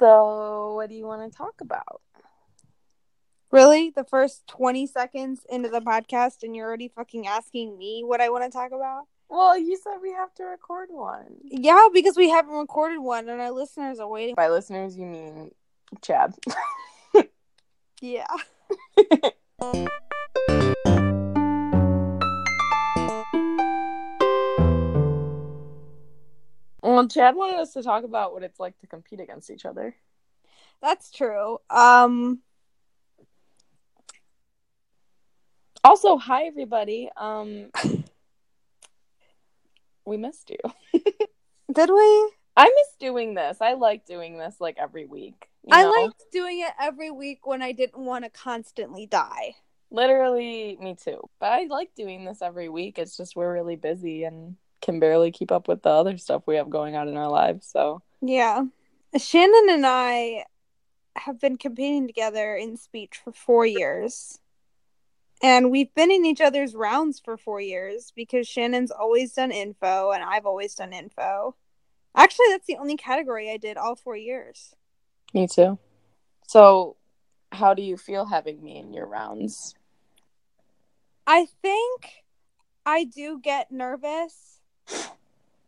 So, what do you want to talk about? Really? The first 20 seconds into the podcast, and you're already fucking asking me what I want to talk about? Well, you said we have to record one. Yeah, because we haven't recorded one, and our listeners are waiting. By listeners, you mean Chad. Yeah. well, Chad wanted us to talk about what it's like to compete against each other. That's true. Um, Also, hi everybody. Um, we missed you. did we? I miss doing this. I like doing this like every week. you I know? liked doing it every week when I didn't want to constantly die. literally me too. But I like doing this every week. It's just we're really busy and can barely keep up with the other stuff we have going on in our lives. So Yeah. Shannon and I have been competing together in speech for four years. And we've been in each other's rounds for four years because Shannon's always done info and I've always done info. Actually, that's the only category I did all four years. me too. So how do you feel having me in your rounds? I think I do get nervous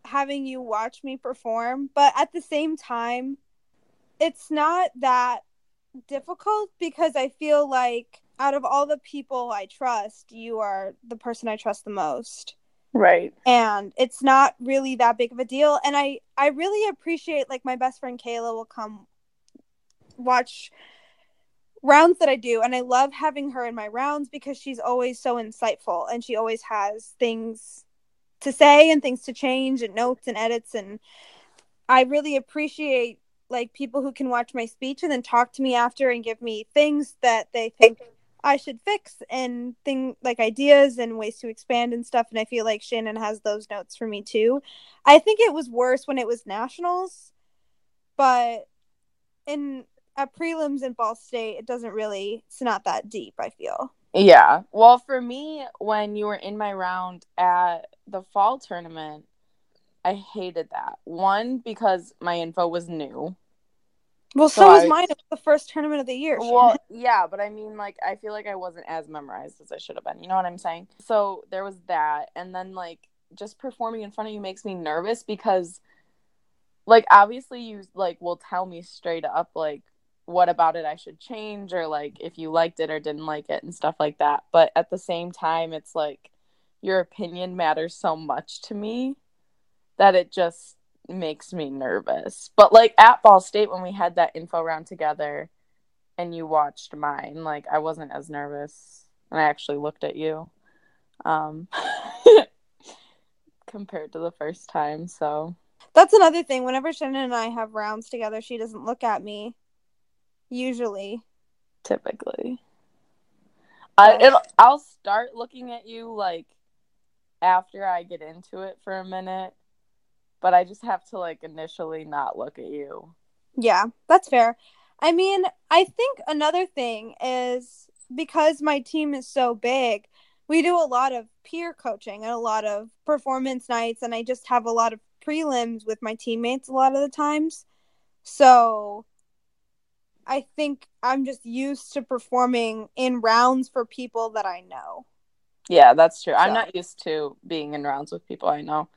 having you watch me perform, but at the same time, it's not that difficult because I feel like out of all the people I trust, you are the person I trust the most. Right. And it's not really that big of a deal. And I I really appreciate like my best friend Kayla will come watch rounds that I do and I love having her in my rounds because she's always so insightful and she always has things to say and things to change and notes and edits and I really appreciate like people who can watch my speech and then talk to me after and give me things that they think I should fix and thing like ideas and ways to expand and stuff and I feel like Shannon has those notes for me too. I think it was worse when it was nationals but in at prelims in Ball State, it doesn't really. It's not that deep. I feel. Yeah. Well, for me, when you were in my round at the fall tournament, I hated that. One, because my info was new. Well, So so, was I- mine. It was the first tournament of the year. Well, yeah, but I mean, like, I feel like I wasn't as memorized as I should have been. You know what I'm saying? So there was that. And then, like, just performing in front of you makes me nervous because, like, obviously, you, like, will tell me straight up, like, what about it I should change or, like, if you liked it or didn't like it and stuff like that. But at the same time, it's like your opinion matters so much to me that it just makes me nervous. But, like, at Ball State, when we had that info round together, and you watched mine like i wasn't as nervous and i actually looked at you um compared to the first time so That's another thing. Whenever Shannon and I have rounds together, she doesn't look at me. Usually. typically I, it'll, i'll start looking at you like after i get into it for a minute but i just have to like initially not look at you Yeah, that's fair. I mean, I think another thing is because my team is so big, we do a lot of peer coaching and a lot of performance nights, and I just have a lot of prelims with my teammates a lot of the times. So I think I'm just used to performing in rounds for people that I know. Yeah, that's true. I'm not used to being in rounds with people I know.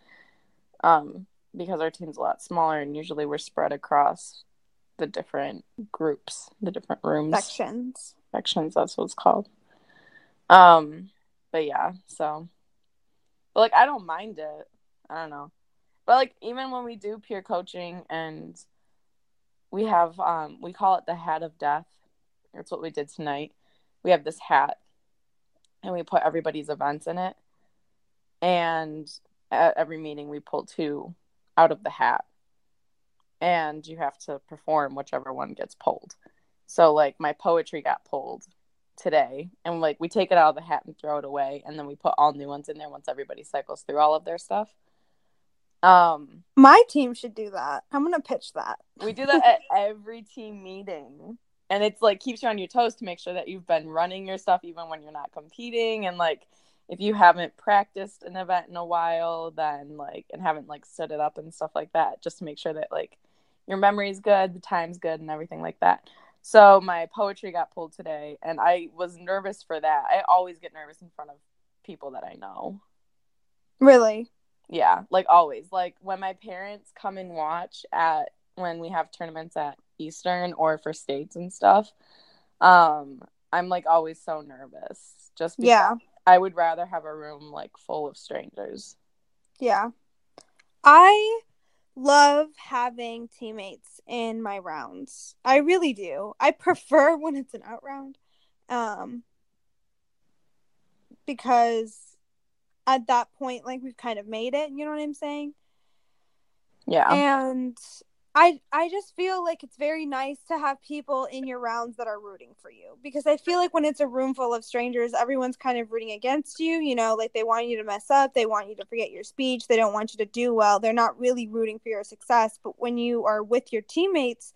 Um, because our team's a lot smaller and usually we're spread across the different groups, the different rooms. Sections. Sections, that's what it's called. Um, but yeah, so but like I don't mind it. I don't know. But like even when we do peer coaching and we have um we call it the hat of death. That's what we did tonight. We have this hat and we put everybody's events in it. And at every meeting we pull two out of the hat. And you have to perform whichever one gets pulled. So like my poetry got pulled today and like we take it out of the hat and throw it away and then we put all new ones in there once everybody cycles through all of their stuff. Um My team should do that. I'm going to pitch that. we do that at every team meeting. And it's like keeps you on your toes to make sure that you've been running your stuff even when you're not competing and like if you haven't practiced an event in a while then like and haven't like set it up and stuff like that just to make sure that like your memory's good, the time's good, and everything like that. So my poetry got pulled today, and I was nervous for that. I always get nervous in front of people that I know. Really? Yeah, like always. Like when my parents come and watch at when we have tournaments at Eastern or for states and stuff. Um, I'm like always so nervous. Just because Yeah. I would rather have a room like full of strangers. Yeah. I love having teammates in my rounds. I really do. I prefer when it's an out round. Um because at that point like we've kind of made it, you know what I'm saying? Yeah. And I I just feel like it's very nice to have people in your rounds that are rooting for you because I feel like when it's a room full of strangers, everyone's kind of rooting against you. You know, like they want you to mess up, they want you to forget your speech, they don't want you to do well. They're not really rooting for your success. But when you are with your teammates,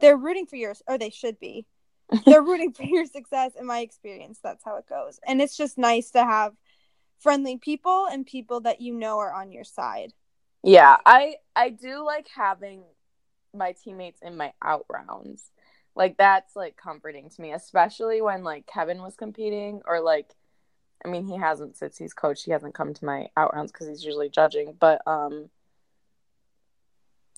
they're rooting for yours, or they should be. They're rooting for your success. In my experience, that's how it goes, and it's just nice to have friendly people and people that you know are on your side. Yeah, I I do like having my teammates in my out rounds. Like that's like comforting to me, especially when like Kevin was competing or like I mean he hasn't since he's coached, he hasn't come to my out rounds cuz he's usually judging, but um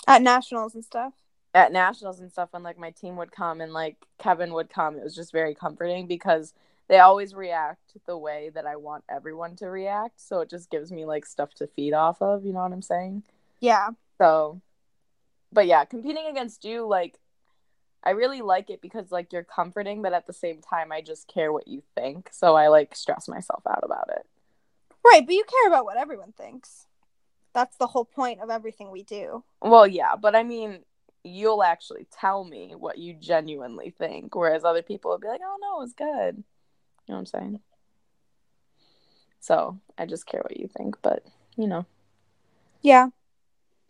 At nationals and stuff. at nationals and stuff when like my team would come and like Kevin would come, it was just very comforting because they always react the way that I want everyone to react, so it just gives me like stuff to feed off of, you know what I'm saying? Yeah. So, but yeah, competing against you, like, I really like it because, like, you're comforting, but at the same time, I just care what you think. So I, like, stress myself out about it. Right, but you care about what everyone thinks. That's the whole point of everything we do. Well, yeah, but I mean, you'll actually tell me what you genuinely think, whereas other people will be like, oh, no, it was good. You know what I'm saying? So I just care what you think, but, you know. Yeah.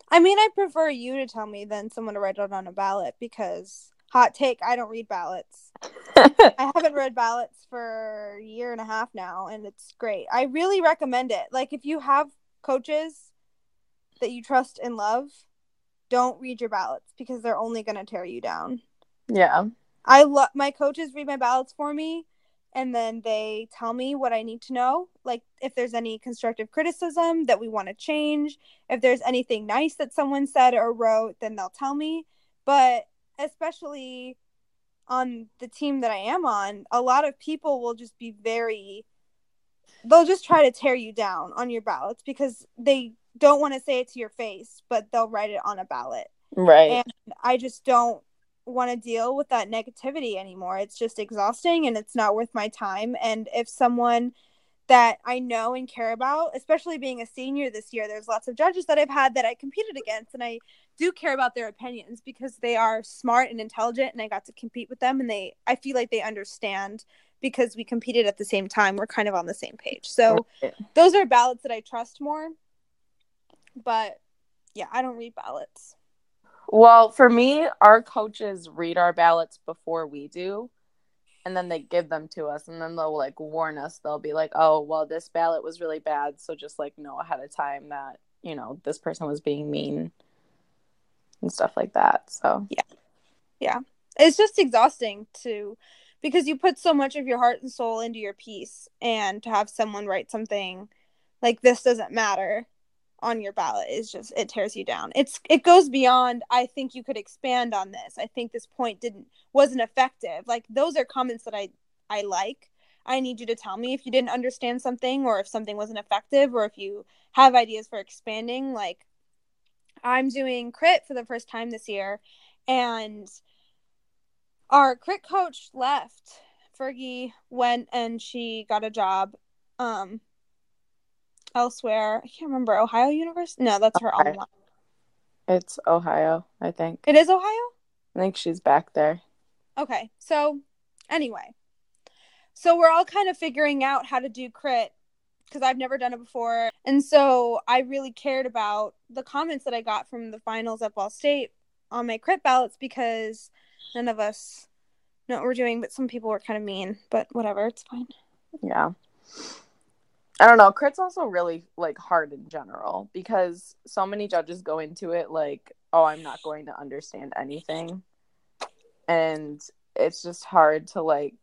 I mean, I prefer you to tell me than someone to write it on a ballot because, hot take, I don't read ballots. I haven't read ballots for a year and a half now, and it's great. I really recommend it. Like, if you have coaches that you trust and love, don't read your ballots because they're only going to tear you down. yeah. I love my coaches read my ballots for me and then they tell me what I need to know. Like if there's any constructive criticism that we want to change, if there's anything nice that someone said or wrote, then they'll tell me. But especially on the team that I am on, a lot of people will just be very they'll just try to tear you down on your ballots because they don't want to say it to your face, but they'll write it on a ballot Right. and I just don't want to deal with that negativity anymore. It's just exhausting and it's not worth my time. And if someone that I know and care about, especially being a senior this year, there's lots of judges that I've had that I competed against, and I do care about their opinions because they are smart and intelligent, and I got to compete with them, and they I feel like they understand because we competed at the same time. We're kind of on the same page. So Right. those are ballots that I trust more. But yeah, I don't read ballots. Well, for me, our coaches read our ballots before we do, and then they give them to us, and then they'll like warn us. They'll be like, "Oh, well, this ballot was really bad, so just like know ahead of time that you know this person was being mean and stuff like that." So yeah, yeah, it's just exhausting to because you put so much of your heart and soul into your piece and to have someone write something like this doesn't matter on your ballot is just it tears you down. It's it goes beyond i think you could expand on this. I think this point didn't wasn't effective. Like those are comments that i i like. I need you to tell me if you didn't understand something or if something wasn't effective or if you have ideas for expanding. Like i'm doing crit for the first time this year and our crit coach left. Fergie went and she got a job um elsewhere. I can't remember Ohio University. No, that's her alma it's Ohio, I think. It is Ohio. I think she's back there. Okay, so anyway, so we're all kind of figuring out how to do crit because I've never done it before, and so I really cared about the comments that I got from the finals at Ball State on my crit ballots because none of us know what we're doing, but some people were kind of mean. But whatever, it's fine. Yeah. I don't know. Crit's also really like hard in general because so many judges go into it like oh, I'm not going to understand anything. And it's just hard to like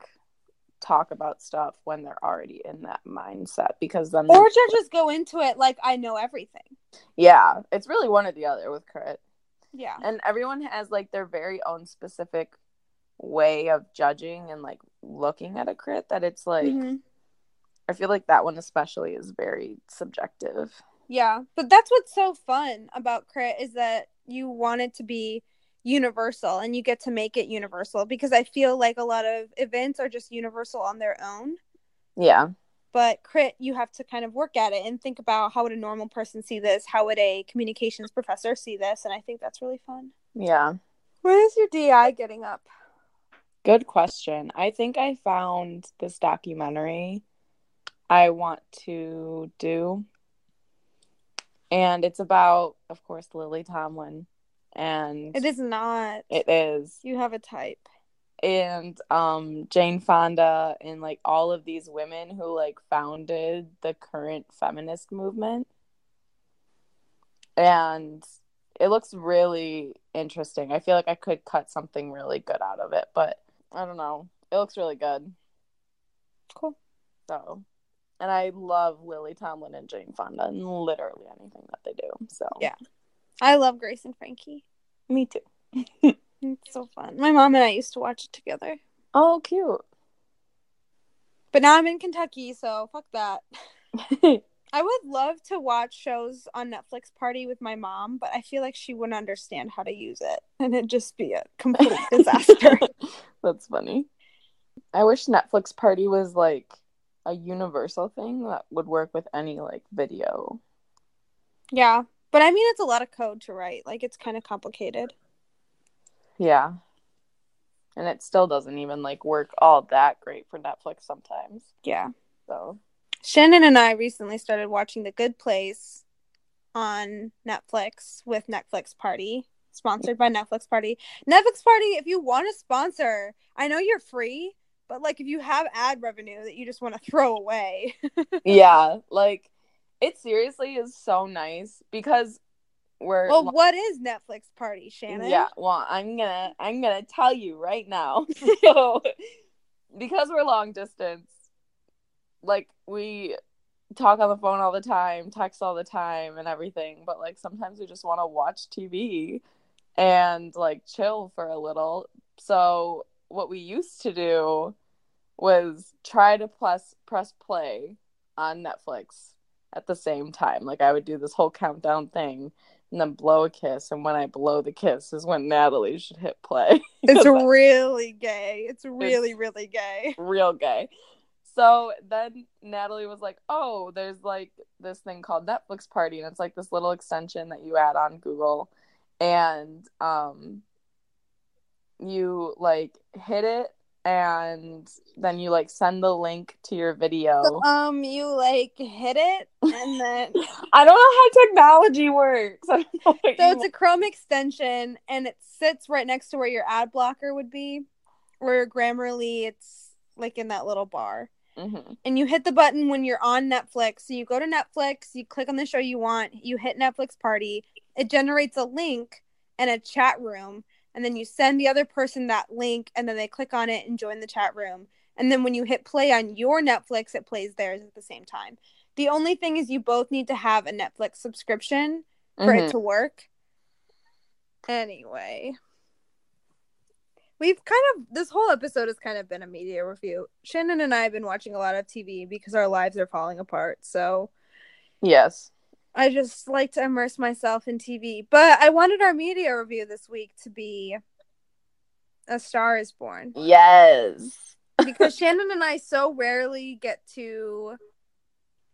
talk about stuff when they're already in that mindset because then Or just go into it like I know everything. yeah, it's really one or the other with crit. Yeah. And everyone has like their very own specific way of judging and like looking at a crit that it's like Mhm. I feel like that one especially is very subjective. Yeah. But that's what's so fun about crit is that you want it to be universal and you get to make it universal because I feel like a lot of events are just universal on their own. Yeah. But crit, you have to kind of work at it and think about how would a normal person see this? How would a communications professor see this? And I think that's really fun. Yeah. Where is your DI getting up? Good question. I think I found this documentary I want to do. And it's about, of course, Lily Tomlin. And It is not. it is. You have a type. And um Jane Fonda and like all of these women who like founded the current feminist movement. And it looks really interesting. I feel like I could cut something really good out of it, but I don't know. It looks really good. Cool. So, and I love Lily Tomlin and Jane Fonda and literally anything that they do. So, Yeah. I love Grace and Frankie. me too. It's so fun. My mom and I used to watch it together. Oh, cute. But now I'm in Kentucky, so fuck that. I would love to watch shows on Netflix Party with my mom, but I feel like she wouldn't understand how to use it and it'd just be a complete disaster. That's funny. I wish Netflix Party was like a universal thing that would work with any like video. yeah. But I mean, it's a lot of code to write. Like, it's kind of complicated. Yeah. And it still doesn't even like work all that great for Netflix sometimes. Yeah. So, Shannon and I recently started watching The Good Place on Netflix with Netflix Party, sponsored by Netflix Party. Netflix Party, if you want to sponsor, I know you're free, but like if you have ad revenue that you just want to throw away. yeah, like it seriously is so nice because we're well, what is Netflix Party, Shannon? Yeah, well, I'm gonna I'm gonna tell you right now. so, because we're long distance, like we talk on the phone all the time, text all the time, and everything. But like sometimes we just want to watch TV and like chill for a little. So what we used to do was try to press press play on Netflix at the same time. Like I would do this whole countdown thing and then blow a kiss. And when I blow the kiss is when Natalie should hit play. It's really gay. It's really, really gay. real gay. So then Natalie was like, "Oh, there's like this thing called Netflix Party, and it's like this little extension that you add on Google, and um, you like hit it, and then you like send the link to your video. So, um, you like hit it and then I don't know how technology works. I don't know what So it's a Chrome extension and it sits right next to where your ad blocker would be. Where Grammarly, it's like in that little bar. Mhm. And you hit the button when you're on Netflix. So you go to Netflix, you click on the show you want, you hit Netflix Party. It generates a link and a chat room. And then you send the other person that link and then they click on it and join the chat room. And then when you hit play on your Netflix, it plays theirs at the same time. The only thing is you both need to have a Netflix subscription for Mhm. it to work. Anyway, we've kind of this whole episode has kind of been a media review. Shannon and I have been watching a lot of TV because our lives are falling apart. So Yes. I just like to immerse myself in TV. But I wanted our media review this week to be A Star is Born Yes. because Shannon and I so rarely get to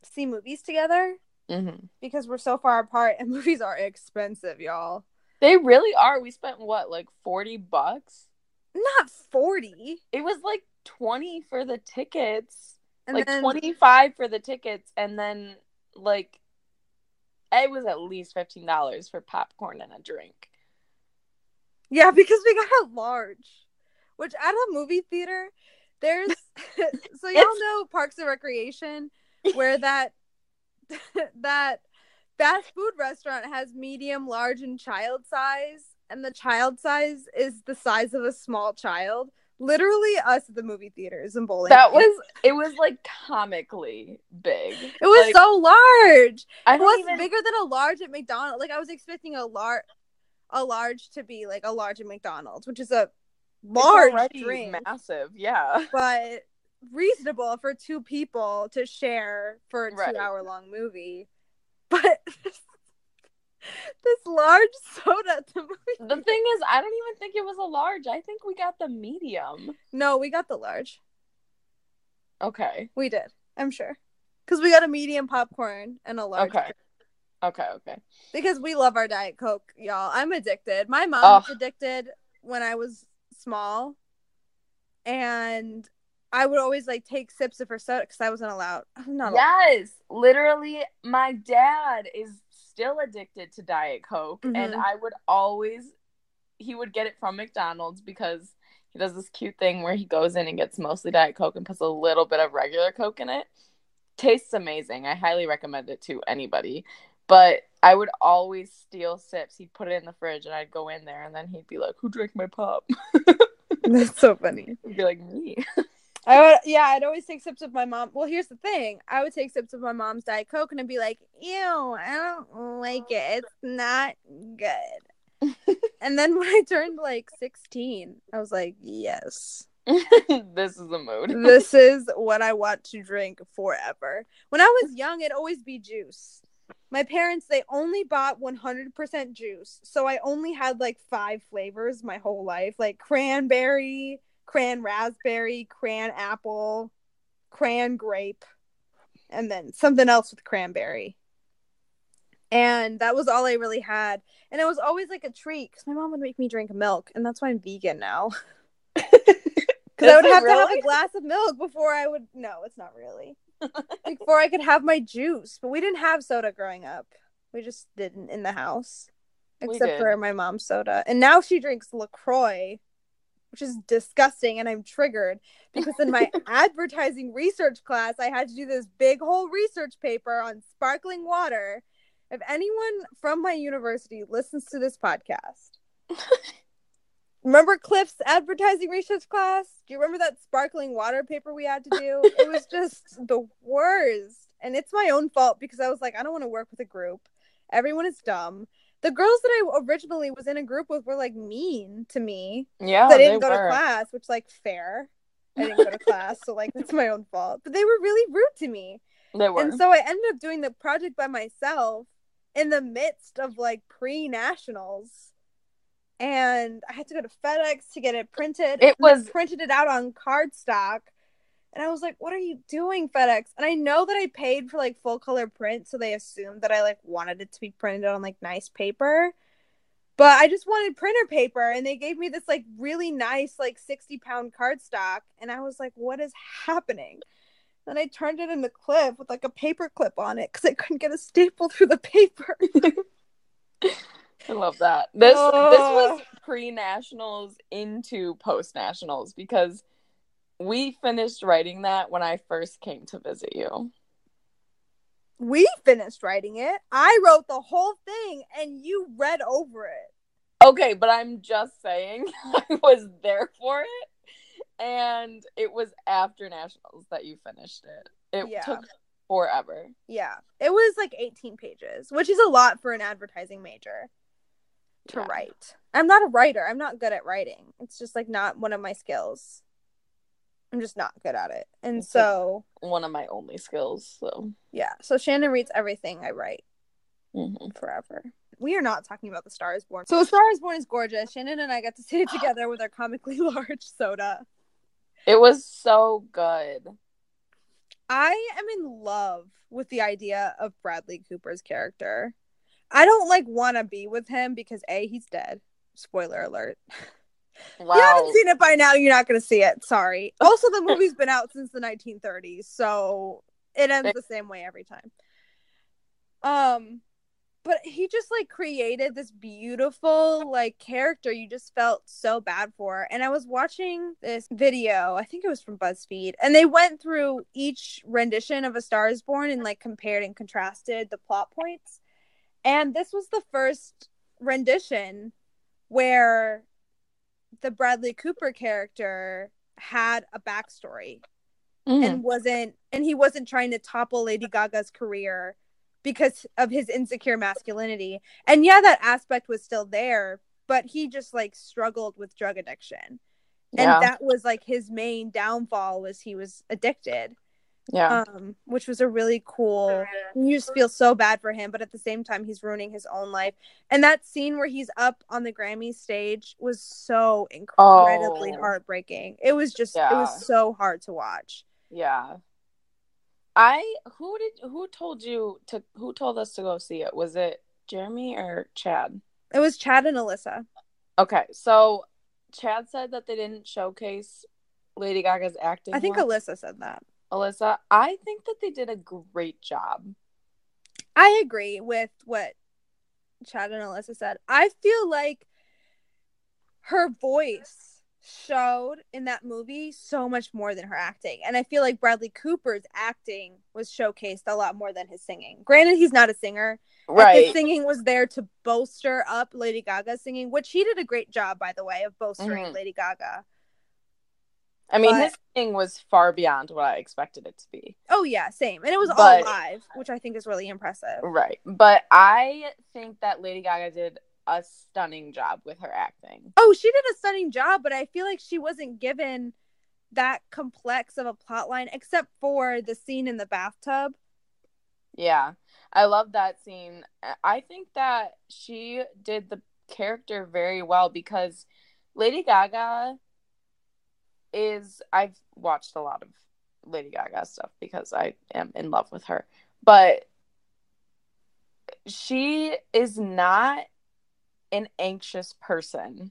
see movies together hmm because we're so far apart and movies are expensive, y'all. They really are. We spent what, like forty bucks? Not 40. It was like twenty for the tickets. And like then 25 for the tickets and then like it was at least $15 for popcorn and a drink Yeah, because we got a large. Which at a movie theater, there's so y'all It's- know Parks and Recreation, where that that fast food restaurant has medium, large, and child size, and the child size is the size of a small child. Literally, us at the movie theaters in bowling. That was it. Was like comically big. It was Like, so large. I It was even. bigger than a large at McDonald's. Like I was expecting a large, a large to be like a large at McDonald's, which is a large drink, massive. Yeah. but reasonable for two people to share for a Right. two-hour long movie. But this large soda at the movie. The thing is, I don't even think it was a large. I think we got the medium. No, we got the large. Okay. We did. I'm sure. Because we got a medium popcorn and a large. Okay. Okay. Okay. Because we love our Diet Coke, y'all. I'm addicted. My mom Ugh. was addicted when I was small. And I would always like take sips of her soda because I wasn't allowed. I'm not allowed. Yes, literally, my dad is still addicted to Diet Coke, and Mhm. I would always, he would get it from McDonald's because he does this cute thing where he goes in and gets mostly Diet Coke and puts a little bit of regular Coke in it. Tastes amazing. I highly recommend it to anybody. But I would always steal sips. He'd put it in the fridge, and I'd go in there, and then he'd be like, "Who drank my pop?" That's so funny. He'd be like, "Me." I would, yeah, I'd always take sips of my mom. Well, here's the thing: I would take sips of my mom's diet coke, and I'd be like, "Ew, I don't like it. It's not good." and then when I turned like 16, I was like, "Yes, this is a mood. this is what I want to drink forever." When I was young, it'd always be juice. My parents they only bought 100% juice, so I only had like five flavors my whole life, like cranberry, cran raspberry, cran apple, cran grape, and then something else with cranberry. And that was all I really had. And it was always like a treat because my mom would make me drink milk, and that's why I'm vegan now. Because I would have to have a glass of milk before I would. No, it's not really. before I could have my juice. But we didn't have soda growing up. We just didn't in the house, except for my mom's soda. And now she drinks Lacroix, which is disgusting, and I'm triggered because in my advertising research class, I had to do this big whole research paper on sparkling water. If anyone from my university listens to this podcast, remember Cliff's advertising research class? Do you remember that sparkling water paper we had to do? it was just the worst. And it's my own fault because I was like, I don't want to work with a group. Everyone is dumb. The girls that I originally was in a group with were like mean to me. Yeah, I didn't go were. to class, which like fair. I didn't go to class, so like it's my own fault. But they were really rude to me. They were. And so I ended up doing the project by myself in the midst of like pre nationals. And I had to go to FedEx to get it printed. It was- printed it out on cardstock. And I was like, what are you doing, FedEx? And I know that I paid for like full color print, so they assumed that I like wanted it to be printed on like nice paper. But I just wanted printer paper, and they gave me this like really nice, like 60 pound cardstock. And I was like, what is happening? Then I turned it into Cliff with like a paper clip on it because I couldn't get a staple through the paper. I love that. This this was pre nationals into post nationals because we finished writing that when I first came to visit you. we finished writing it. I wrote the whole thing and you read over it. Okay, but I'm just saying I was there for it and it was after nationals that you finished it. It Yeah. took forever. Yeah. It was like 18 pages, which is a lot for an advertising major to Yeah. write. I'm not a writer. I'm not good at writing. It's just like not one of my skills. I'm just not good at it. And It's so, One of my only skills. So yeah. So Shannon reads everything I write. mhm. forever. We are not talking about the Star is Born. So, Star is Born is gorgeous. Shannon and I got to sit it together with our comically large soda. it was so good. I am in love with the idea of Bradley Cooper's character. I don't like want to be with him because A, he's dead. Spoiler alert. If you haven't seen it by now, you're not going to see it. Sorry. Also, the movie's been out since the 1930s, so it ends the same way every time. Um, but he just like created this beautiful like character you just felt so bad for. And I was watching this video, I think it was from BuzzFeed, and they went through each rendition of A Star Is Born and like compared and contrasted the plot points. And this was the first rendition where the Bradley Cooper character had a backstory Mhm. and wasn't and he wasn't trying to topple Lady Gaga's career because of his insecure masculinity. And yeah, that aspect was still there, but he just like struggled with drug addiction. And yeah, that was like his main downfall was he was addicted. Yeah, Um, which was a really cool you just feel so bad for him, but at the same time he's ruining his own life. And that scene where he's up on the Grammy stage was so incredibly Oh. heartbreaking. It was just it was so hard to watch. yeah. I who did who told you to who told us to go see it? Was it Jeremy or Chad? It was Chad and Alyssa. Okay, so Chad said that they didn't showcase Lady Gaga's acting. I think. Alyssa said that. Alyssa, I think that they did a great job. I agree with what Chad and Alyssa said. I feel like her voice showed in that movie so much more than her acting. And I feel like Bradley Cooper's acting was showcased a lot more than his singing. Granted, he's not a singer. Right. His singing was there to bolster up Lady Gaga's singing, which he did a great job, by the way, of bolstering Mhm. Lady Gaga. I mean, but- his was far beyond what I expected it to be. Oh, yeah, same. And it was all live, which I think is really impressive. Right. But I think that Lady Gaga did a stunning job with her acting. Oh, she did a stunning job, but I feel like she wasn't given that complex of a plot line except for the scene in the bathtub. Yeah. I love that scene. I think that she did the character very well because Lady Gaga is I've watched a lot of Lady Gaga stuff because I am in love with her. But she is not an anxious person.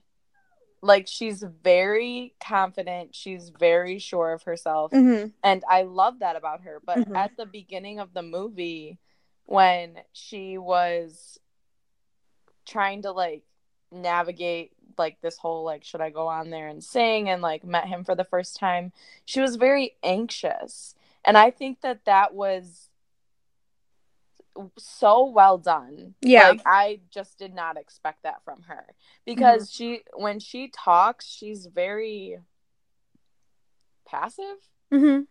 Like she's very confident, she's very sure of herself Mm-hmm. and I love that about her. But Mhm. at the beginning of the movie, when she was trying to like navigate like this whole like should I go on there and sing and like met him for the first time, she was very anxious, and I think that that was so well done. Yeah. like I just did not expect that from her because she when she talks, she's very passive. Mm-hmm.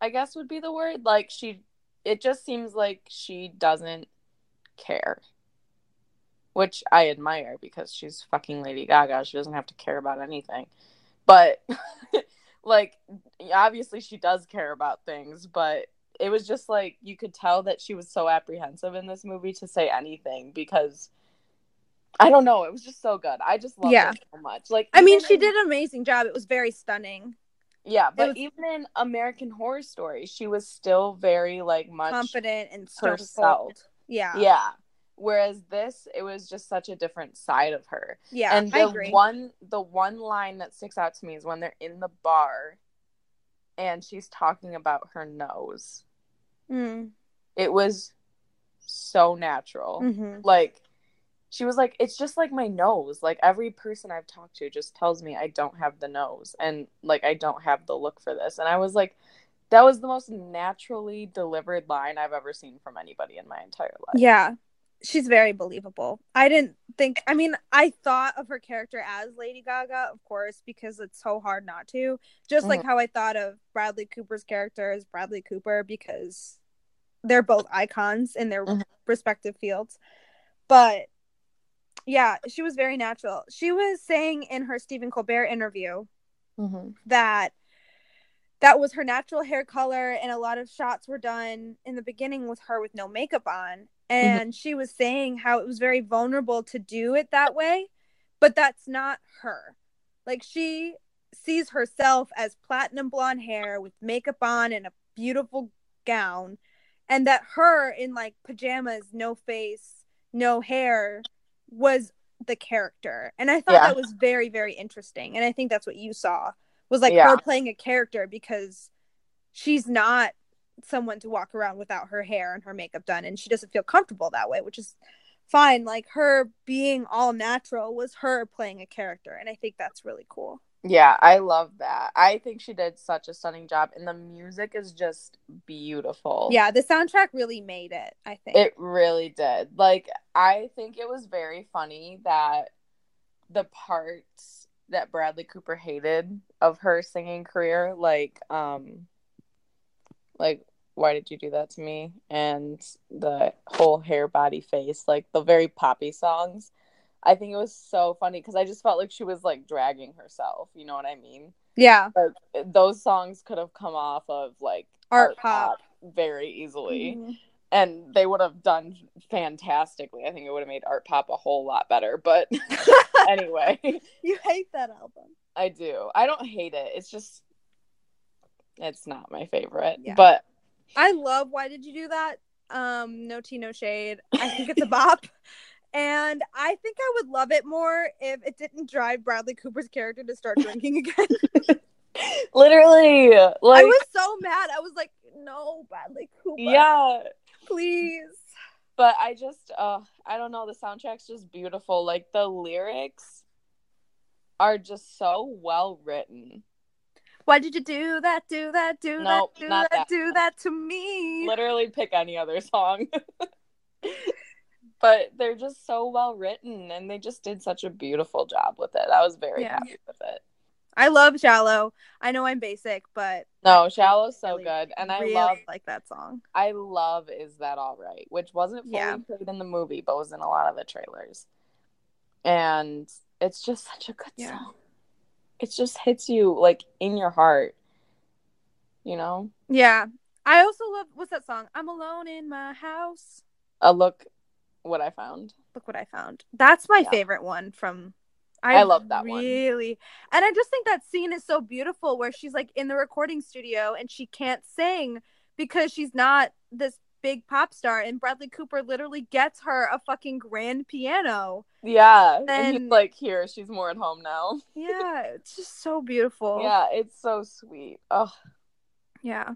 I guess would be the word. Like she it just seems like she doesn't care. Which I admire because she's fucking Lady Gaga. She doesn't have to care about anything. But like obviously she does care about things, but it was just like you could tell that she was so apprehensive in this movie to say anything because I don't know, it was just so good. I just loved Yeah. it so much. Like I mean, she in- did an amazing job. It was very stunning, Yeah, but was- even in American Horror Story, she was still very like much confident, and herself. Yeah, Yeah. Whereas this, it was just such a different side of her. yeah. and I the agree. one the one line that sticks out to me is when they're in the bar and she's talking about her nose. Mm, It was so natural. mhm. Like she was like, it's just like my nose. Like every person I've talked to just tells me I don't have the nose and like I don't have the look for this. And I was like, that was the most naturally delivered line I've ever seen from anybody in my entire life. Yeah, she's very believable. I didn't think. I mean, I thought of her character as Lady Gaga, of course, because it's so hard not to. Just like how I thought of Bradley Cooper's character as Bradley Cooper, because they're both icons in their Mhm. respective fields. But yeah, she was very natural. She was saying in her Stephen Colbert interview Mhm. that that was her natural hair color and a lot of shots were done in the beginning with her with no makeup on. Mm-hmm. And she was saying how it was very vulnerable to do it that way but that's not her. Like she sees herself as platinum blonde hair with makeup on and a beautiful gown and that her in like pajamas no face no hair was the character. And i thought Yeah. that was very very interesting and i think that's what you saw was like Yeah. her playing a character because she's not someone to walk around without her hair and her makeup done and she doesn't feel comfortable that way which is fine like her being all natural was her playing a character and i think that's really cool Yeah, I love that. I think she did such a stunning job, and the music is just beautiful. Yeah, the soundtrack really made it, I think. It really did. Like, I think it was very funny that the parts that Bradley Cooper hated of her singing career, like, um, like, why did you do that to me? And the whole hair, body, face, like the very poppy songs. I think it was so funny because I just felt like she was like dragging herself. You know what I mean? yeah. Like those songs could have come off of like Art pop. very easily, Mhm. And they would have done fantastically. I think it would have made art pop a whole lot better. But anyway, You hate that album. I do. I don't hate it. It's just it's not my favorite. Yeah. But I love Why Did You Do That? Um, no tea, no shade. I think it's a bop. And I think I would love it more if it didn't drive Bradley Cooper's character to start drinking again. literally, like I was so mad. I was like, no, Bradley Cooper. yeah. Please. but I just uh I don't know the soundtrack's just beautiful like the lyrics are just so well written Why did you do that? Do that? Do Nope, that? Do that, that. Do that to me. literally pick any other song but they're just so well written and they just did such a beautiful job with it I was very Yeah. happy with it I love Shallow. I know I'm basic, but no Shallow's so really, good and I really love like that song. I love Is That All Right, which wasn't fully Yeah. played in the movie, but was in a lot of the trailers. And it's just such a good Yeah. song. It just hits you like in your heart. You know? Yeah. I also love what's that song? I'm alone in my house. A look what I found. Look what I found. That's my Yeah. favorite one from I love that one. Really. And I just think that scene is so beautiful where she's like in the recording studio and she can't sing because she's not this big pop star and Bradley Cooper literally gets her a fucking grand piano. Yeah. and Then- he's like, here, she's more at home now. Yeah, it's just so beautiful. Yeah, it's so sweet. Oh, Yeah.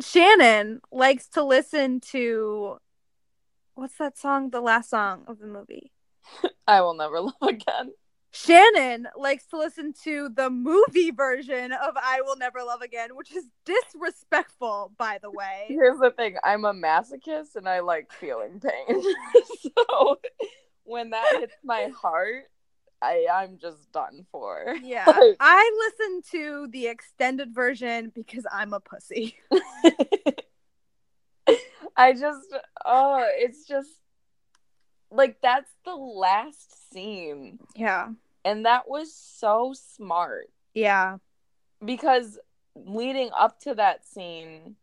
Shannon likes to listen to what's that song? The last song of the movie. I will never love again. Shannon likes to listen to the movie version of I Will Never Love Again, which is disrespectful, by the way. Here's the thing I'm a masochist and I like feeling pain. so when that hits my heart, I, I'm just done for. Yeah. Like- I listen to the extended version because I'm a pussy. I just, oh, it's just like that's the last scene. Yeah. And that was so smart Yeah. because leading up to that scene,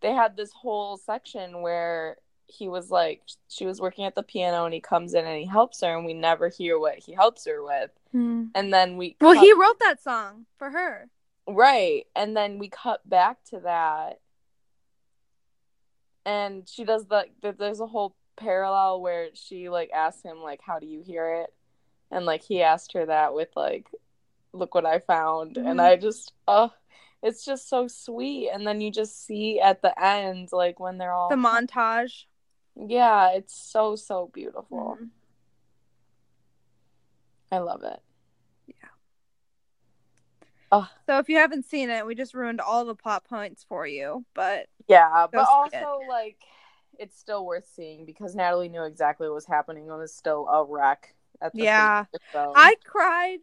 they had this whole section where he was like, she was working at the piano and he comes in and he helps her, and we never hear what he helps her with. Hmm. And then we, Well, cut- he wrote that song for her. Right. And then we cut back to that. And she does the th- there's a whole parallel where she like asked him like how do you hear it? And like he asked her that with like look what I found. And Mhm. I just oh it's just so sweet. And then you just see at the end like when they're all The montage. Yeah, it's so so beautiful. Mhm. I love it. Yeah. oh. so if you haven't seen it, we just ruined all the plot points for you. But Yeah, but also like it's still worth seeing because Natalie knew exactly what was happening and was still a wreck at the Yeah. theater, so- I cried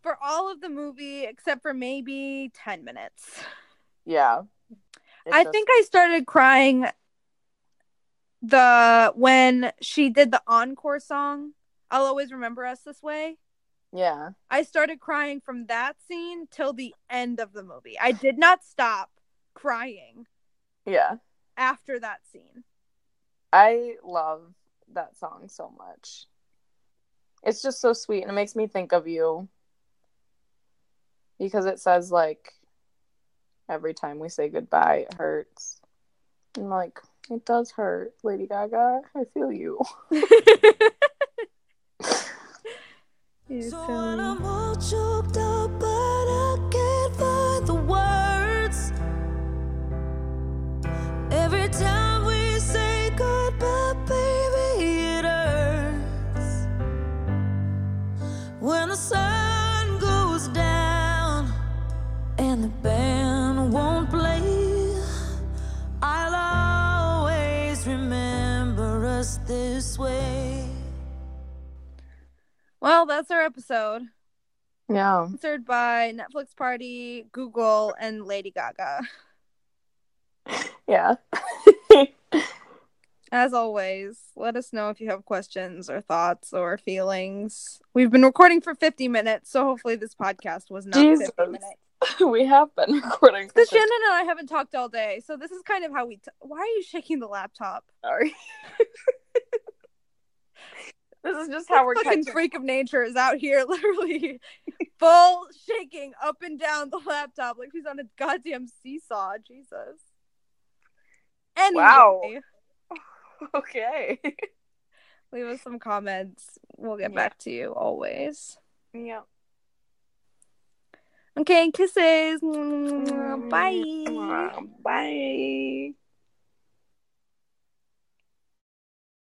for all of the movie except for maybe 10 minutes. yeah. I just- think I started crying the when she did the encore song. I'll always remember us this way. yeah. I started crying from that scene till the end of the movie. I did not stop crying Yeah. After that scene. I love that song so much. It's just so sweet and it makes me think of you because it says like every time we say goodbye it hurts. I'm like it does hurt, Lady Gaga. I feel you. You're So Well, that's our episode. Yeah. Sponsored by Netflix Party, Google, and Lady Gaga. Yeah. As always, let us know if you have questions or thoughts or feelings. We've been recording for 50 minutes, so hopefully this podcast was not Jesus. 50 minutes. we have been recording. this- Shannon and I haven't talked all day, so this is kind of how we. T- Why are you shaking the laptop? Sorry. this is just how we're fucking catching. freak of nature is out here, literally full shaking up and down the laptop like she's on a goddamn seesaw. Jesus. Anyway, Wow. Okay. leave us some comments. We'll get Yeah. back to you always. yeah. Okay, kisses. Bye. Bye.